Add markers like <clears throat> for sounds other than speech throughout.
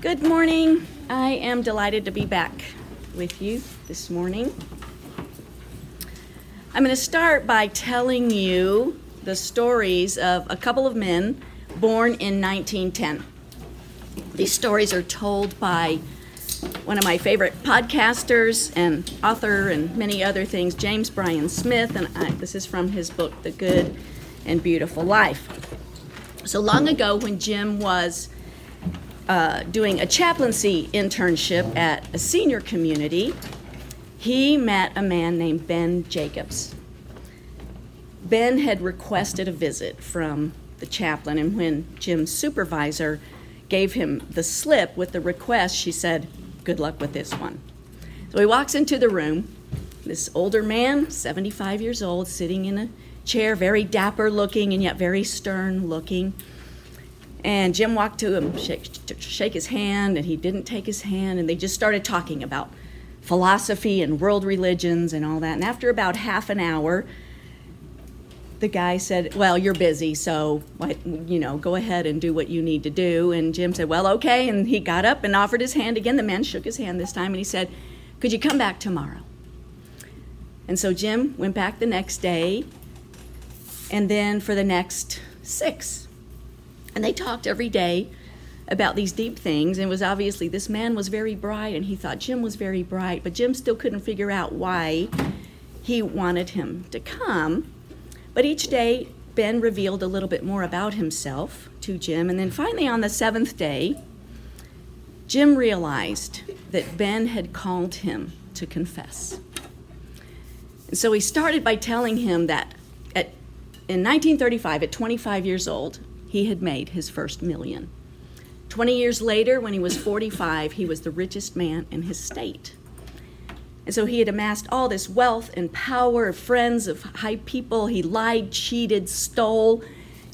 Good morning. I am delighted to be back with you this morning. I'm going to start by telling you the stories of a couple of men born in 1910. These stories are told by one of my favorite podcasters and author and many other things, James Bryan Smith, and I, this is from his book, The Good and Beautiful Life. So long ago, when Jim was uh, doing a chaplaincy internship at a senior community, he met a man named Ben Jacobs. Ben had requested a visit from the chaplain, and when Jim's supervisor gave him the slip with the request, she said, Good luck with this one. So he walks into the room. This older man, 75 years old, sitting in a chair, very dapper looking and yet very stern looking. And Jim walked to him, shake, shake his hand, and he didn't take his hand, and they just started talking about philosophy and world religions and all that. And after about half an hour, the guy said, Well, you're busy, so, you know, go ahead and do what you need to do. And Jim said, Well, okay. And he got up and offered his hand again. The man shook his hand this time, and he said, Could you come back tomorrow? And so Jim went back the next day, and then for the next six and they talked every day about these deep things. And it was obviously this man was very bright, and he thought Jim was very bright, but Jim still couldn't figure out why he wanted him to come. But each day, Ben revealed a little bit more about himself to Jim. And then finally, on the seventh day, Jim realized that Ben had called him to confess. And so he started by telling him that at, in 1935, at 25 years old, he had made his first million. 20 years later, when he was 45, he was the richest man in his state. And so he had amassed all this wealth and power of friends, of high people. He lied, cheated, stole.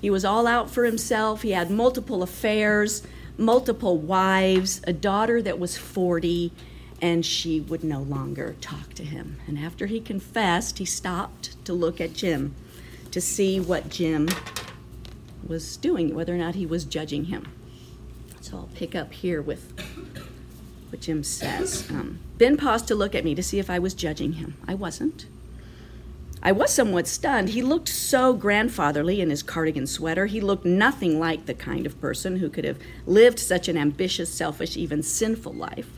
He was all out for himself. He had multiple affairs, multiple wives, a daughter that was 40, and she would no longer talk to him. And after he confessed, he stopped to look at Jim to see what Jim was doing, whether or not he was judging him. So I'll pick up here with what Jim says. Um, ben paused to look at me to see if I was judging him. I wasn't. I was somewhat stunned. He looked so grandfatherly in his cardigan sweater. He looked nothing like the kind of person who could have lived such an ambitious, selfish, even sinful life.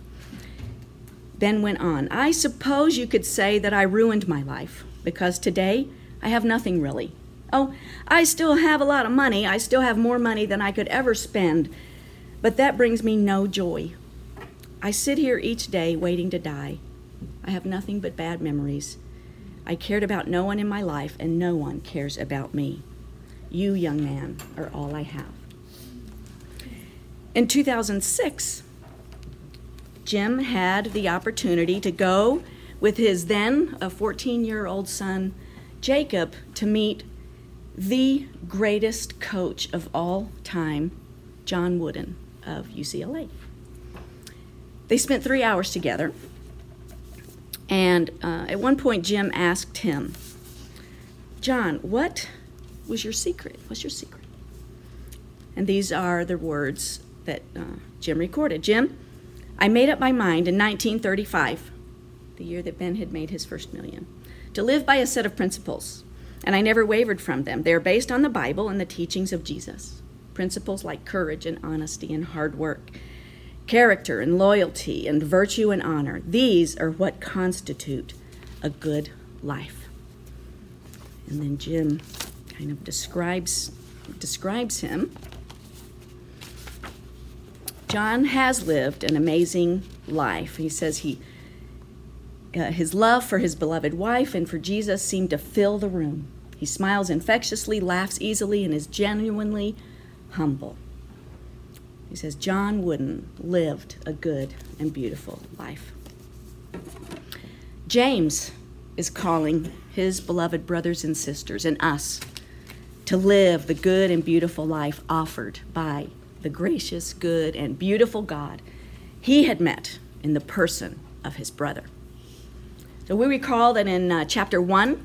Ben went on, I suppose you could say that I ruined my life because today I have nothing really. Oh, I still have a lot of money. I still have more money than I could ever spend. But that brings me no joy. I sit here each day waiting to die. I have nothing but bad memories. I cared about no one in my life, and no one cares about me. You, young man, are all I have. In 2006, Jim had the opportunity to go with his then a 14 year old son, Jacob, to meet the greatest coach of all time, John Wooden of UCLA. They spent three hours together, and uh, at one point, Jim asked him, John, what was your secret? What's your secret? And these are the words that uh, Jim recorded. Jim, I made up my mind in 1935, the year that Ben had made his first million, to live by a set of principles and I never wavered from them. They are based on the Bible and the teachings of Jesus. Principles like courage and honesty and hard work, character and loyalty and virtue and honor. These are what constitute a good life. And then Jim kind of describes describes him. John has lived an amazing life. He says he uh, his love for his beloved wife and for Jesus seemed to fill the room. He smiles infectiously, laughs easily, and is genuinely humble. He says, John Wooden lived a good and beautiful life. James is calling his beloved brothers and sisters and us to live the good and beautiful life offered by the gracious, good, and beautiful God he had met in the person of his brother. So we recall that in uh, chapter 1,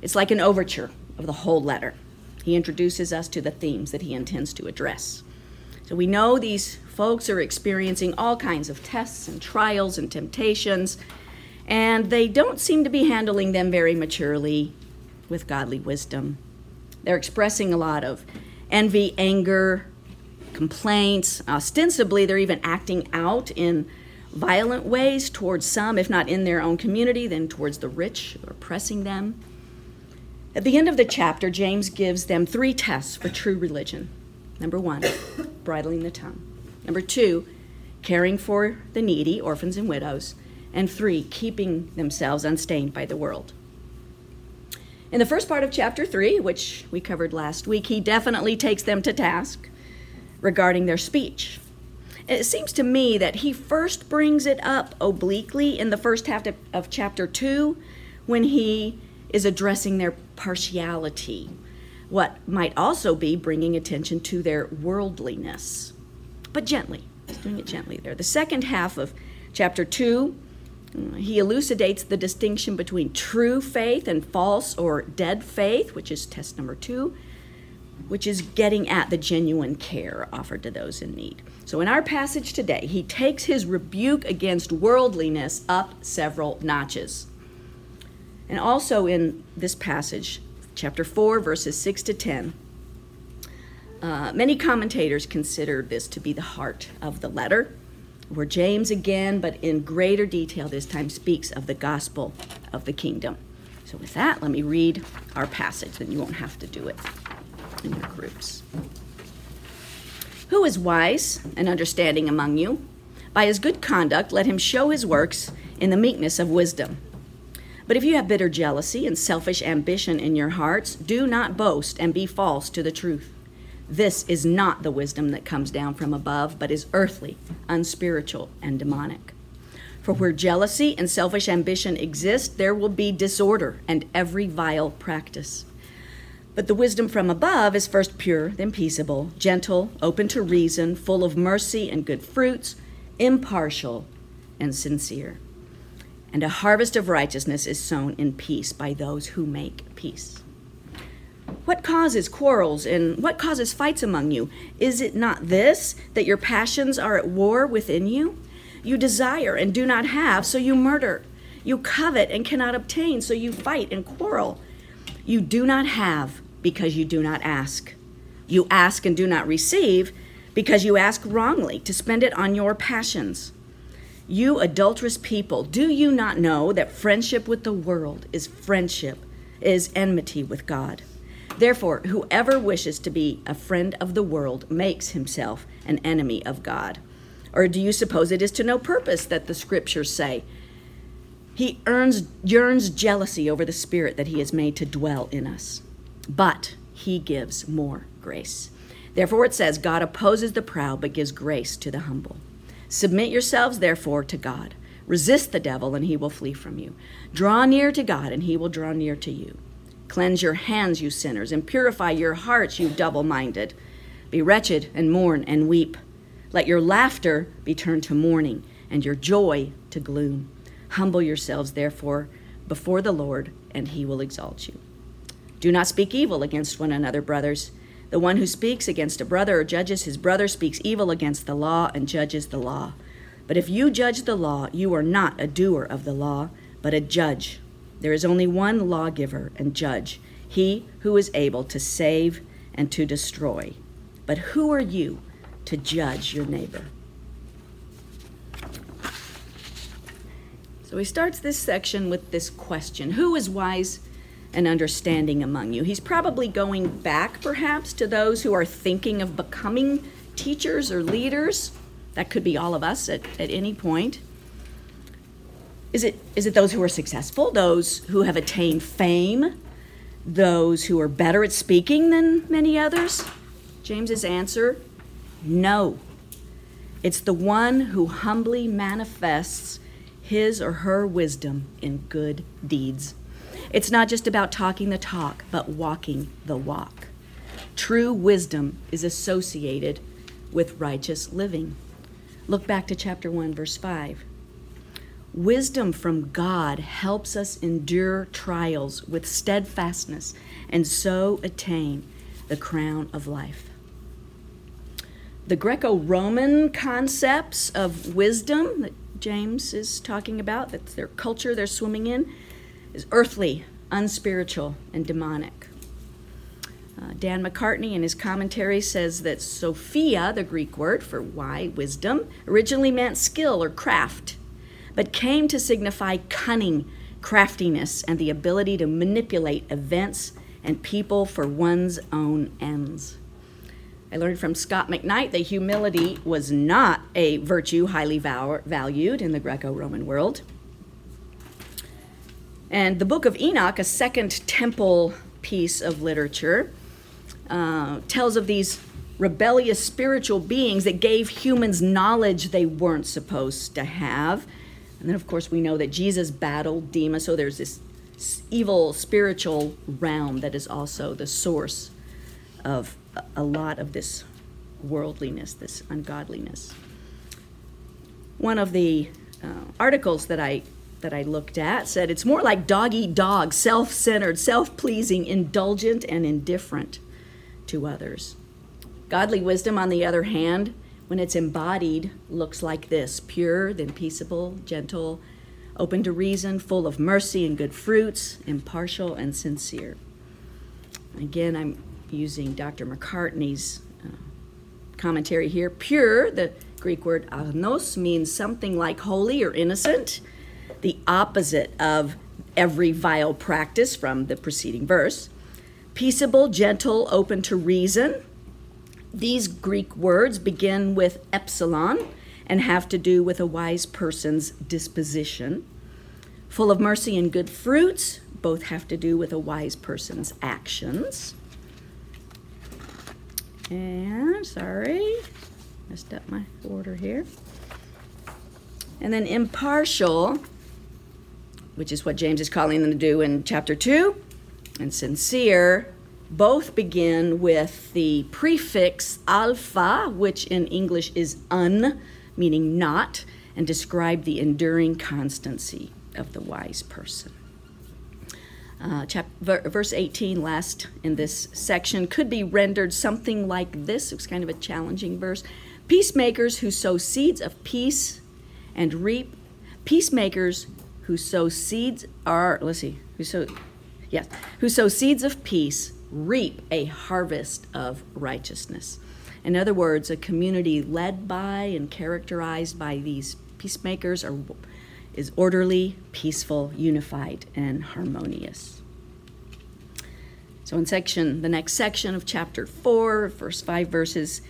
it's like an overture of the whole letter. He introduces us to the themes that he intends to address. So we know these folks are experiencing all kinds of tests and trials and temptations, and they don't seem to be handling them very maturely with godly wisdom. They're expressing a lot of envy, anger, complaints. Ostensibly, they're even acting out in violent ways towards some, if not in their own community, then towards the rich, oppressing them. At the end of the chapter, James gives them three tests for true religion. Number one, <coughs> bridling the tongue. Number two, caring for the needy, orphans and widows. And three, keeping themselves unstained by the world. In the first part of chapter 3, which we covered last week, he definitely takes them to task regarding their speech. It seems to me that he first brings it up obliquely in the first half of chapter 2 when he is addressing their partiality, what might also be bringing attention to their worldliness, but gently. He's doing it gently there. The second half of chapter 2, uh, he elucidates the distinction between true faith and false or dead faith, which is test number 2 which is getting at the genuine care offered to those in need. So, in our passage today, he takes his rebuke against worldliness up several notches. And also in this passage, chapter 4, verses 6 to 10, uh, many commentators consider this to be the heart of the letter, where James again, but in greater detail this time, speaks of the gospel of the kingdom. So, with that, let me read our passage, then you won't have to do it in your groups. Who is wise and understanding among you? By his good conduct, let him show his works in the meekness of wisdom. But if you have bitter jealousy and selfish ambition in your hearts, do not boast and be false to the truth. This is not the wisdom that comes down from above, but is earthly, unspiritual, and demonic. For where jealousy and selfish ambition exist, there will be disorder and every vile practice. But the wisdom from above is first pure, then peaceable, gentle, open to reason, full of mercy and good fruits, impartial and sincere. And a harvest of righteousness is sown in peace by those who make peace. What causes quarrels and what causes fights among you? Is it not this, that your passions are at war within you? You desire and do not have, so you murder. You covet and cannot obtain, so you fight and quarrel. You do not have because you do not ask. You ask and do not receive because you ask wrongly to spend it on your passions. You adulterous people, do you not know that friendship with the world is friendship, is enmity with God? Therefore, whoever wishes to be a friend of the world makes himself an enemy of God. Or do you suppose it is to no purpose that the scriptures say, He earns, yearns jealousy over the spirit that he has made to dwell in us? But he gives more grace. Therefore, it says, God opposes the proud, but gives grace to the humble. Submit yourselves, therefore, to God. Resist the devil, and he will flee from you. Draw near to God, and he will draw near to you. Cleanse your hands, you sinners, and purify your hearts, you double minded. Be wretched, and mourn, and weep. Let your laughter be turned to mourning, and your joy to gloom. Humble yourselves, therefore, before the Lord, and he will exalt you. Do not speak evil against one another, brothers. The one who speaks against a brother or judges his brother speaks evil against the law and judges the law. But if you judge the law, you are not a doer of the law, but a judge. There is only one lawgiver and judge, he who is able to save and to destroy. But who are you to judge your neighbor? So he starts this section with this question Who is wise and understanding among you. He's probably going back, perhaps, to those who are thinking of becoming teachers or leaders. That could be all of us at, at any point. Is it, is it those who are successful, those who have attained fame, those who are better at speaking than many others? James's answer no. It's the one who humbly manifests his or her wisdom in good deeds. It's not just about talking the talk, but walking the walk. True wisdom is associated with righteous living. Look back to chapter 1, verse 5. Wisdom from God helps us endure trials with steadfastness and so attain the crown of life. the Greco Roman concepts of wisdom that James is talking about, that's their culture they're swimming in, is earthly, unspiritual, and demonic. Uh, Dan McCartney in his commentary says that Sophia, the Greek word for why, wisdom, originally meant skill or craft, but came to signify cunning, craftiness, and the ability to manipulate events and people for one's own ends. I learned from Scot McKnight that humility was not a virtue highly valued in the Greco Roman world. And the Book of Enoch, a second temple piece of literature, uh, tells of these rebellious spiritual beings that gave humans knowledge they weren't supposed to have. And then, of course, we know that Jesus battled demons, so there's this evil spiritual realm that is also the source of a lot of this worldliness, this ungodliness. One of the uh, articles that I that I looked at said it's more like dog eat dog, self centered, self pleasing, indulgent, and indifferent to others. Godly wisdom, on the other hand, when it's embodied, looks like this pure, then peaceable, gentle, open to reason, full of mercy and good fruits, impartial and sincere. Again, I'm using Dr. McCartney's uh, commentary here. Pure, the Greek word agnos, means something like holy or innocent, the opposite of every vile practice from the preceding verse. Peaceable, gentle, open to reason. These Greek words begin with epsilon and have to do with a wise person's disposition. Full of mercy and good fruits, both have to do with a wise person's actions. And, sorry, messed up my order here. And then impartial, which is what James is calling them to do in chapter 2, and sincere both begin with the prefix alpha, which in English is un, meaning not, and describe the enduring constancy of the wise person. Uh, chap- verse 18, last in this section, could be rendered something like this. It was kind of a challenging verse. Peacemakers who sow seeds of peace and reap, peacemakers who sow seeds are, let's see, who sow, yes, who sow seeds of peace reap a harvest of righteousness. In other words, a community led by and characterized by these peacemakers are, is orderly, peaceful, unified, and harmonious. So, in section, the next section of chapter 4, first five verses,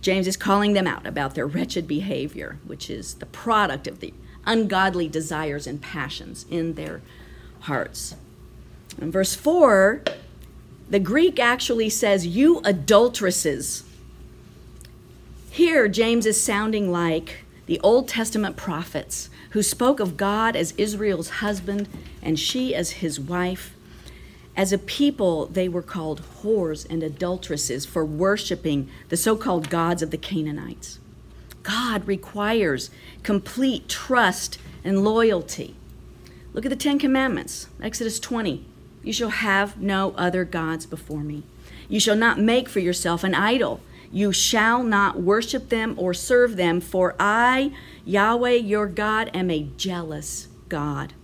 James is calling them out about their wretched behavior, which is the product of the ungodly desires and passions in their hearts. In verse 4, the Greek actually says, You adulteresses. Here, James is sounding like the Old Testament prophets who spoke of God as Israel's husband and she as his wife. As a people, they were called whores and adulteresses for worshiping the so called gods of the Canaanites. God requires complete trust and loyalty. Look at the Ten Commandments, Exodus 20. You shall have no other gods before me. You shall not make for yourself an idol you shall not worship them or serve them, for I, Yahweh your God, am a jealous God.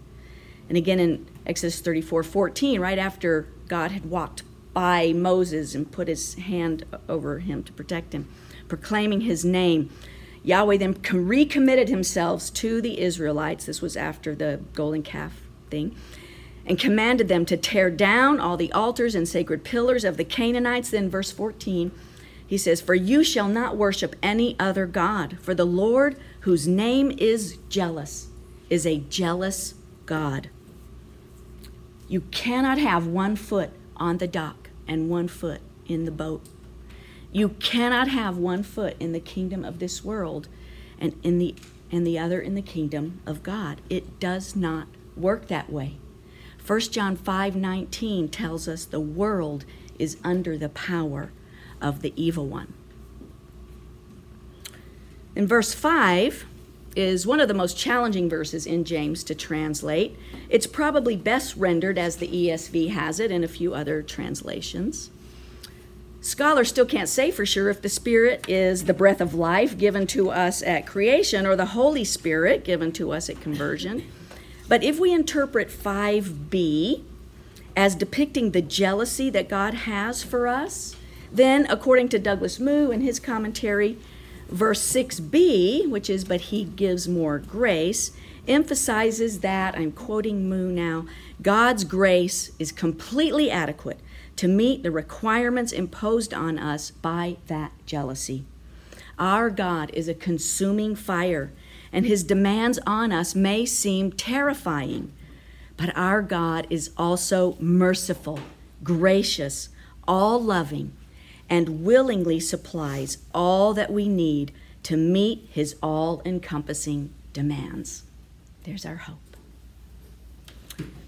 And again in Exodus 34 14, right after God had walked by Moses and put his hand over him to protect him, proclaiming his name, Yahweh then recommitted himself to the Israelites. This was after the golden calf thing. And commanded them to tear down all the altars and sacred pillars of the Canaanites. Then, verse 14, he says, For you shall not worship any other God, for the Lord, whose name is jealous, is a jealous God. You cannot have one foot on the dock and one foot in the boat. You cannot have one foot in the kingdom of this world and in the and the other in the kingdom of God. It does not work that way. 1 John 5:19 tells us the world is under the power of the evil one. In verse 5 is one of the most challenging verses in James to translate. It's probably best rendered as the ESV has it and a few other translations. Scholars still can't say for sure if the Spirit is the breath of life given to us at creation or the Holy Spirit given to us at conversion. But if we interpret 5b as depicting the jealousy that God has for us, then according to Douglas Moo in his commentary, verse 6b, which is, but he gives more grace, emphasizes that, I'm quoting Moo now, God's grace is completely adequate to meet the requirements imposed on us by that jealousy. Our God is a consuming fire, and his demands on us may seem terrifying, but our God is also merciful, gracious, all loving, and willingly supplies all that we need to meet his all encompassing demands. There's our hope.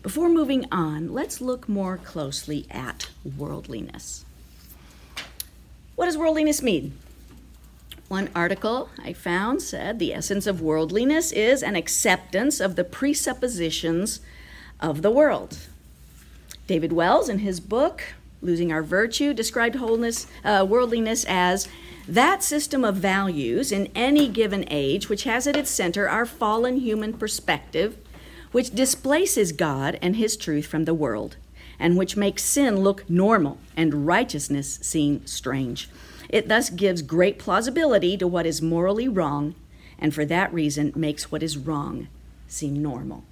Before moving on, let's look more closely at worldliness. What does worldliness mean? One article I found said the essence of worldliness is an acceptance of the presuppositions of the world. David Wells, in his book, Losing Our Virtue, described wholeness, uh, worldliness as that system of values in any given age which has at its center our fallen human perspective which displaces God and His truth from the world, and which makes sin look normal and righteousness seem strange. It thus gives great plausibility to what is morally wrong, and for that reason makes what is wrong seem normal.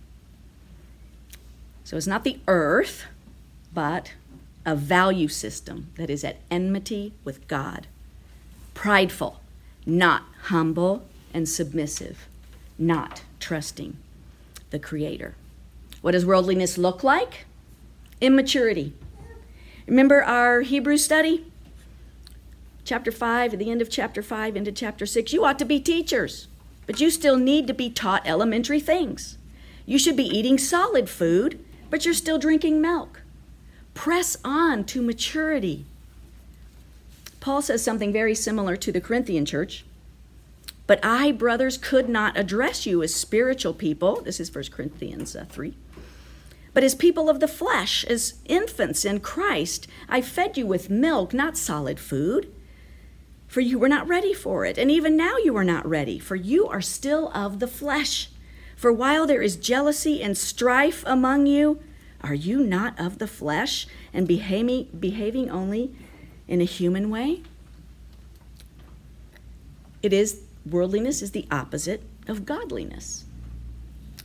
So it's not the earth, but a value system that is at enmity with God. Prideful, not humble and submissive, not trusting the Creator. What does worldliness look like? Immaturity. Remember our Hebrew study? Chapter 5, at the end of chapter 5 into chapter 6. You ought to be teachers, but you still need to be taught elementary things. You should be eating solid food, but you're still drinking milk. Press on to maturity. Paul says something very similar to the Corinthian church. But I, brothers, could not address you as spiritual people. This is 1 Corinthians uh, 3. But as people of the flesh, as infants in Christ, I fed you with milk, not solid food. For you were not ready for it. And even now you are not ready, for you are still of the flesh. For while there is jealousy and strife among you, are you not of the flesh and behaving, behaving only in a human way? It is worldliness is the opposite of godliness.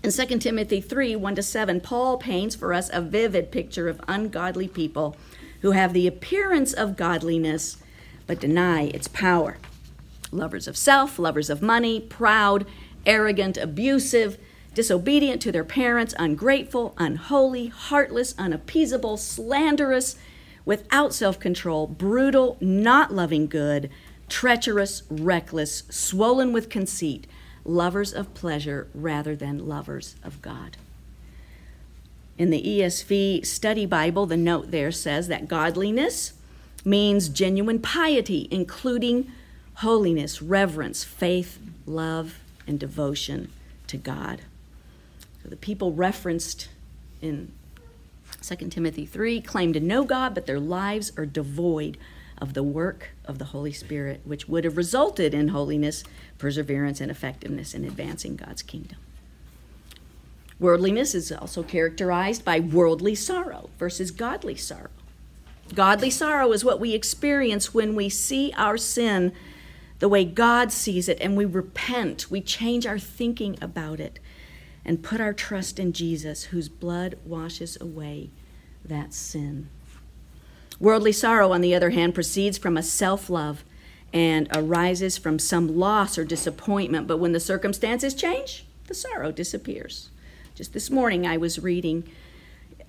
In 2 Timothy 3 1 to 7, Paul paints for us a vivid picture of ungodly people who have the appearance of godliness but deny its power. Lovers of self, lovers of money, proud, arrogant, abusive, disobedient to their parents, ungrateful, unholy, heartless, unappeasable, slanderous, without self control, brutal, not loving good treacherous, reckless, swollen with conceit, lovers of pleasure rather than lovers of God. In the ESV Study Bible, the note there says that godliness means genuine piety, including holiness, reverence, faith, love, and devotion to God. So the people referenced in 2 Timothy 3 claim to know God, but their lives are devoid of the work of the Holy Spirit, which would have resulted in holiness, perseverance, and effectiveness in advancing God's kingdom. Worldliness is also characterized by worldly sorrow versus godly sorrow. Godly sorrow is what we experience when we see our sin the way God sees it and we repent. We change our thinking about it and put our trust in Jesus, whose blood washes away that sin. Worldly sorrow, on the other hand, proceeds from a self love and arises from some loss or disappointment. But when the circumstances change, the sorrow disappears. Just this morning, I was reading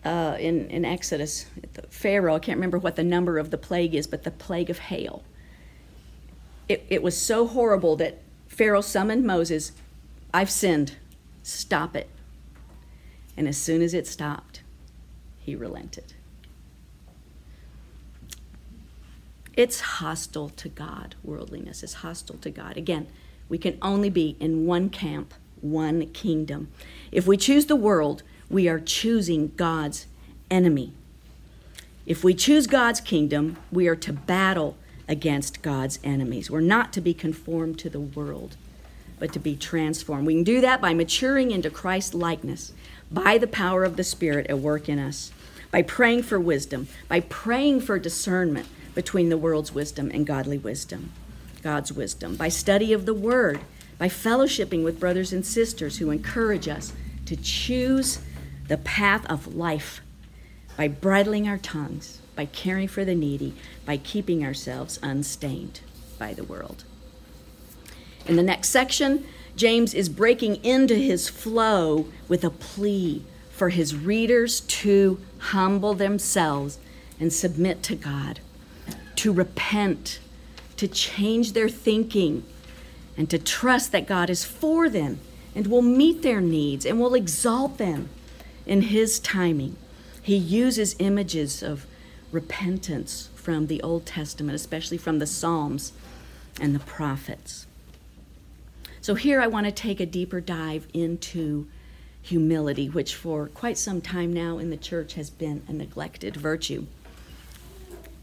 uh, in, in Exodus, Pharaoh, I can't remember what the number of the plague is, but the plague of hail. It, it was so horrible that Pharaoh summoned Moses, I've sinned, stop it. And as soon as it stopped, he relented. It's hostile to God. Worldliness is hostile to God. Again, we can only be in one camp, one kingdom. If we choose the world, we are choosing God's enemy. If we choose God's kingdom, we are to battle against God's enemies. We're not to be conformed to the world, but to be transformed. We can do that by maturing into Christ likeness by the power of the Spirit at work in us, by praying for wisdom, by praying for discernment between the world's wisdom and godly wisdom, God's wisdom, by study of the Word, by fellowshipping with brothers and sisters who encourage us to choose the path of life, by bridling our tongues, by caring for the needy, by keeping ourselves unstained by the world. In the next section, James is breaking into his flow with a plea for his readers to humble themselves and submit to God, to repent, to change their thinking, and to trust that God is for them and will meet their needs and will exalt them in his timing. He uses images of repentance from the Old Testament, especially from the Psalms and the prophets. So here I want to take a deeper dive into humility, which for quite some time now in the church has been a neglected virtue.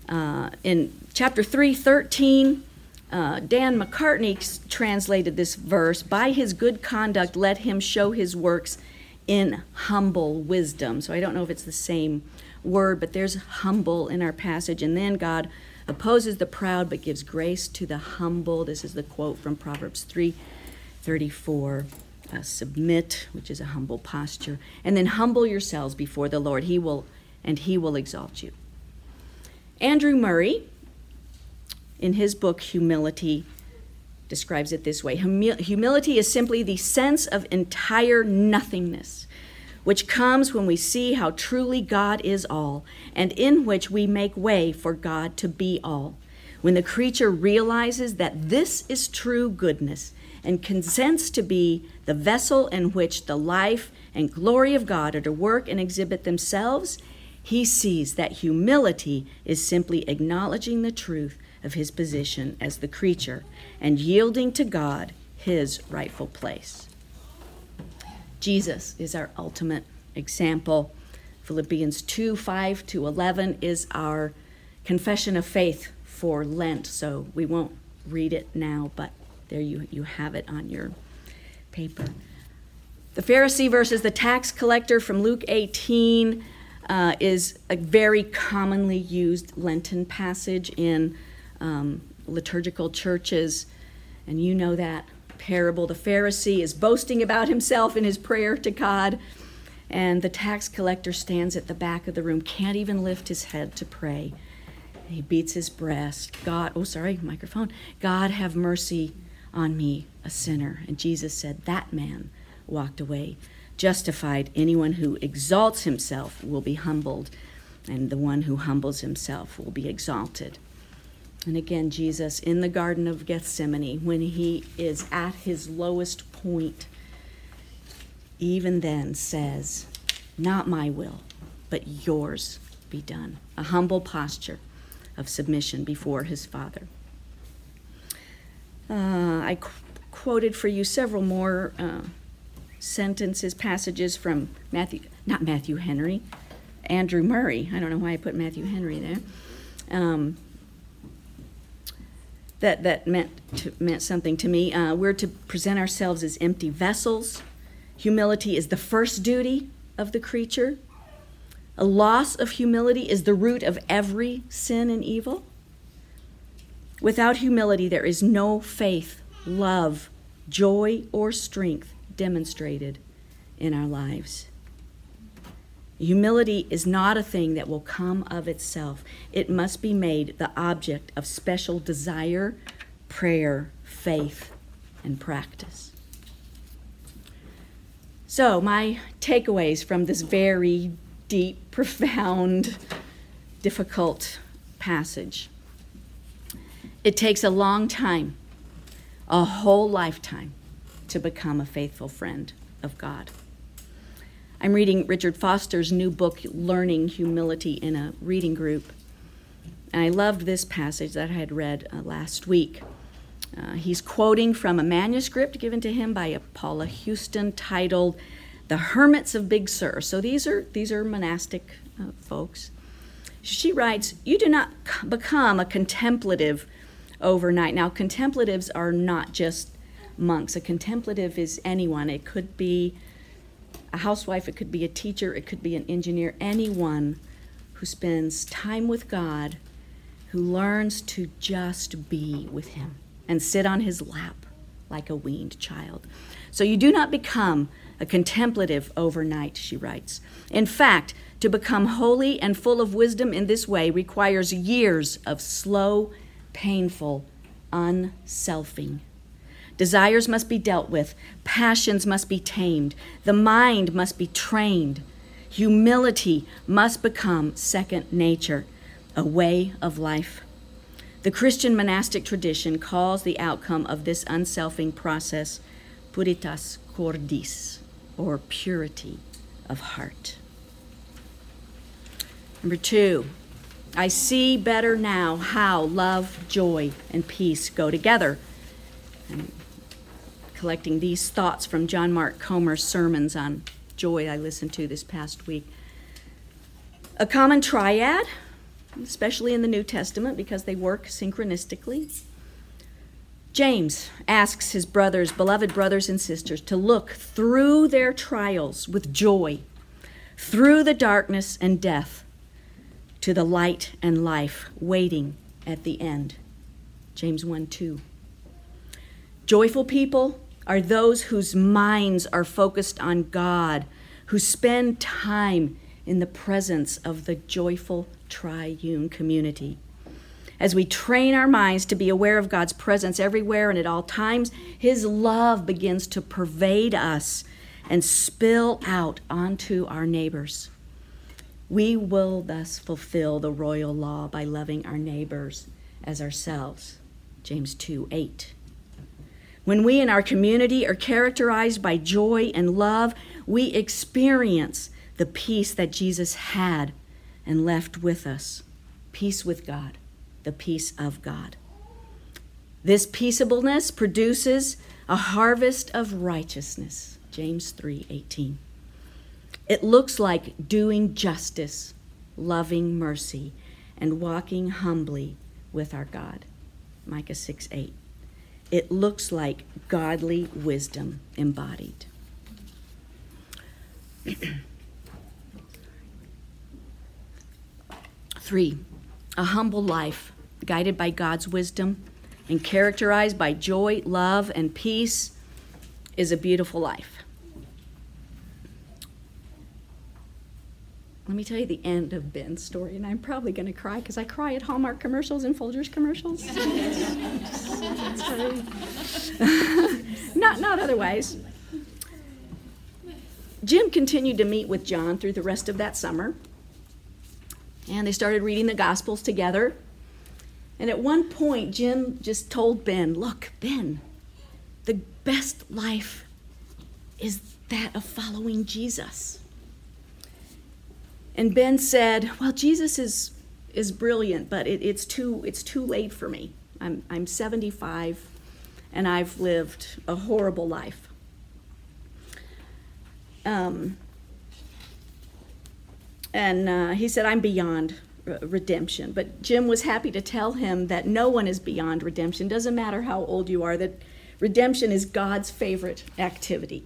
Uh, in chapter 3, 13, uh, Dan McCartney translated this verse By his good conduct, let him show his works in humble wisdom. So I don't know if it's the same word, but there's humble in our passage. And then God opposes the proud but gives grace to the humble. This is the quote from Proverbs 3 34. Uh, submit, which is a humble posture, and then humble yourselves before the Lord. He will, and He will exalt you. Andrew Murray, in his book Humility, describes it this way Humility is simply the sense of entire nothingness, which comes when we see how truly God is all, and in which we make way for God to be all. When the creature realizes that this is true goodness and consents to be the vessel in which the life and glory of God are to work and exhibit themselves, he sees that humility is simply acknowledging the truth of his position as the creature and yielding to God his rightful place. Jesus is our ultimate example. Philippians 2 5 to 11 is our confession of faith for Lent, so we won't read it now, but there you, you have it on your paper. The Pharisee versus the tax collector from Luke 18 uh, is a very commonly used Lenten passage in um, liturgical churches. And you know that parable. The Pharisee is boasting about himself in his prayer to God, and the tax collector stands at the back of the room, can't even lift his head to pray. He beats his breast. God, oh, sorry, microphone. God, have mercy on me, a sinner. And Jesus said, That man walked away justified. Anyone who exalts himself will be humbled, and the one who humbles himself will be exalted. And again, Jesus in the Garden of Gethsemane, when he is at his lowest point, even then says, Not my will, but yours be done. A humble posture of submission before his Father. Uh, I qu- quoted for you several more uh, sentences, passages from Matthew, not Matthew Henry, Andrew Murray. I don't know why I put Matthew Henry there. Um, that that meant to, meant something to me. Uh, we're to present ourselves as empty vessels. Humility is the first duty of the creature. A loss of humility is the root of every sin and evil. Without humility, there is no faith, love, joy, or strength demonstrated in our lives. Humility is not a thing that will come of itself. It must be made the object of special desire, prayer, faith, and practice. So, my takeaways from this very deep, <laughs> profound, difficult passage. It takes a long time, a whole lifetime, to become a faithful friend of God. I'm reading Richard Foster's new book, Learning Humility, in a reading group. And I loved this passage that I had read uh, last week. Uh, he's quoting from a manuscript given to him by Paula Huston titled The Hermits of Big Sur. So these are, these are monastic uh, folks. She writes, You do not become a contemplative overnight. Now, contemplatives are not just monks. A contemplative is anyone. It could be a housewife, it could be a teacher, it could be an engineer, anyone who spends time with God, who learns to just be with Him and sit on His lap like a weaned child. So you do not become a contemplative overnight, she writes. In fact, to become holy and full of wisdom in this way requires years of slow, painful unselfing. Desires must be dealt with, passions must be tamed, the mind must be trained. Humility must become second nature, a way of life. The Christian monastic tradition calls the outcome of this unselfing process puritas cordis, or purity of heart. Number two, I see better now how love, joy, and peace go together. I'm collecting these thoughts from John Mark Comer's sermons on joy I listened to this past week. A common triad, especially in the New Testament because they work synchronistically. James asks his brothers, beloved brothers and sisters, to look through their trials with joy, through the darkness and death, to the light and life waiting at the end. James 1 2. Joyful people are those whose minds are focused on God, who spend time in the presence of the joyful triune community. As we train our minds to be aware of God's presence everywhere and at all times, His love begins to pervade us and spill out onto our neighbors. We will thus fulfill the royal law by loving our neighbors as ourselves. James 2 8. When we in our community are characterized by joy and love, we experience the peace that Jesus had and left with us peace with God, the peace of God. This peaceableness produces a harvest of righteousness. James 3:18. It looks like doing justice, loving mercy, and walking humbly with our God. Micah 6:8 it looks like godly wisdom embodied. <clears throat> Three, a humble life guided by God's wisdom and characterized by joy, love, and peace is a beautiful life. Let me tell you the end of Ben's story, and I'm probably going to cry because I cry at Hallmark commercials and Folgers commercials. <laughs> not, not otherwise. Jim continued to meet with John through the rest of that summer, and they started reading the Gospels together. And at one point, Jim just told Ben, Look, Ben, the best life is that of following Jesus. And Ben said, "Well, Jesus is is brilliant, but it, it's too it's too late for me. I'm I'm 75, and I've lived a horrible life." Um, and uh, he said, "I'm beyond redemption." But Jim was happy to tell him that no one is beyond redemption. Doesn't matter how old you are. That redemption is God's favorite activity.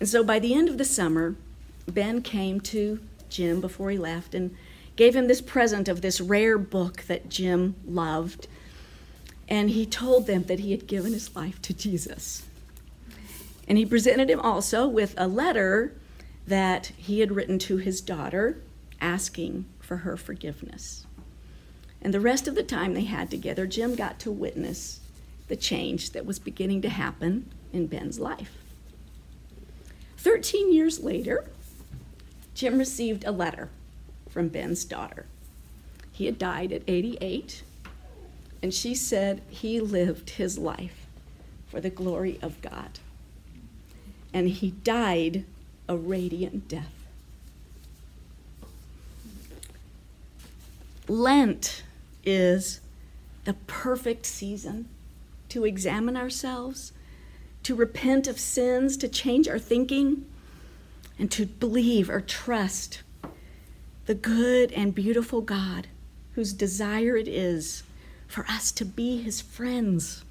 And so by the end of the summer, Ben came to Jim before he left and gave him this present of this rare book that Jim loved. And he told them that he had given his life to Jesus. And he presented him also with a letter that he had written to his daughter asking for her forgiveness. And the rest of the time they had together, Jim got to witness the change that was beginning to happen in Ben's life. 13 years later, Jim received a letter from Ben's daughter. He had died at 88, and she said he lived his life for the glory of God. And he died a radiant death. Lent is the perfect season to examine ourselves, to repent of sins, to change our thinking, and to believe or trust the good and beautiful God whose desire it is for us to be his friends.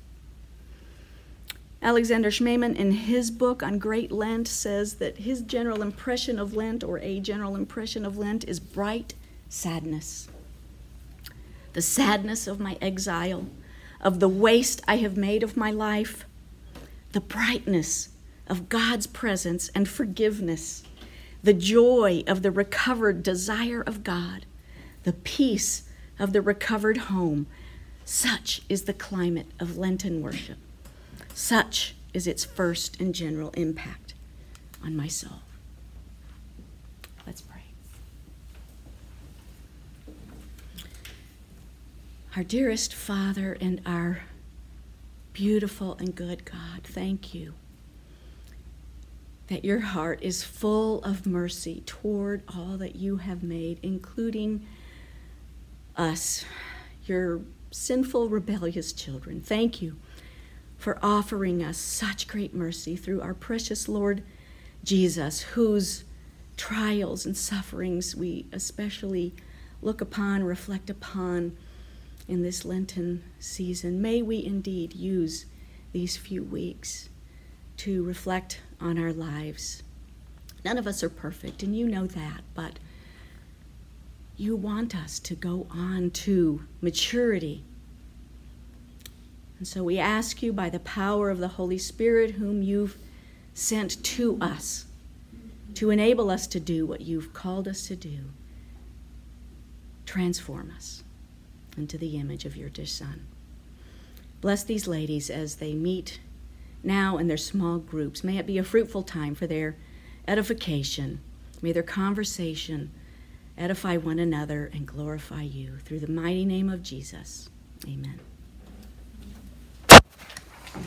Alexander Schmemann, in his book on Great Lent, says that his general impression of Lent, or a general impression of Lent, is bright sadness. The sadness of my exile, of the waste I have made of my life, the brightness of God's presence and forgiveness, the joy of the recovered desire of God, the peace of the recovered home. Such is the climate of Lenten worship. Such is its first and general impact on my soul. Let's pray. Our dearest Father and our beautiful and good God, thank you that your heart is full of mercy toward all that you have made, including us, your sinful, rebellious children. Thank you for offering us such great mercy through our precious Lord Jesus, whose trials and sufferings we especially look upon, reflect upon in this Lenten season. May we indeed use these few weeks to reflect on our lives. None of us are perfect, and you know that, but you want us to go on to maturity and so we ask you by the power of the Holy Spirit, whom you've sent to us, to enable us to do what you've called us to do. Transform us into the image of your dear Son. Bless these ladies as they meet now in their small groups. May it be a fruitful time for their edification. May their conversation edify one another and glorify you. Through the mighty name of Jesus. Amen.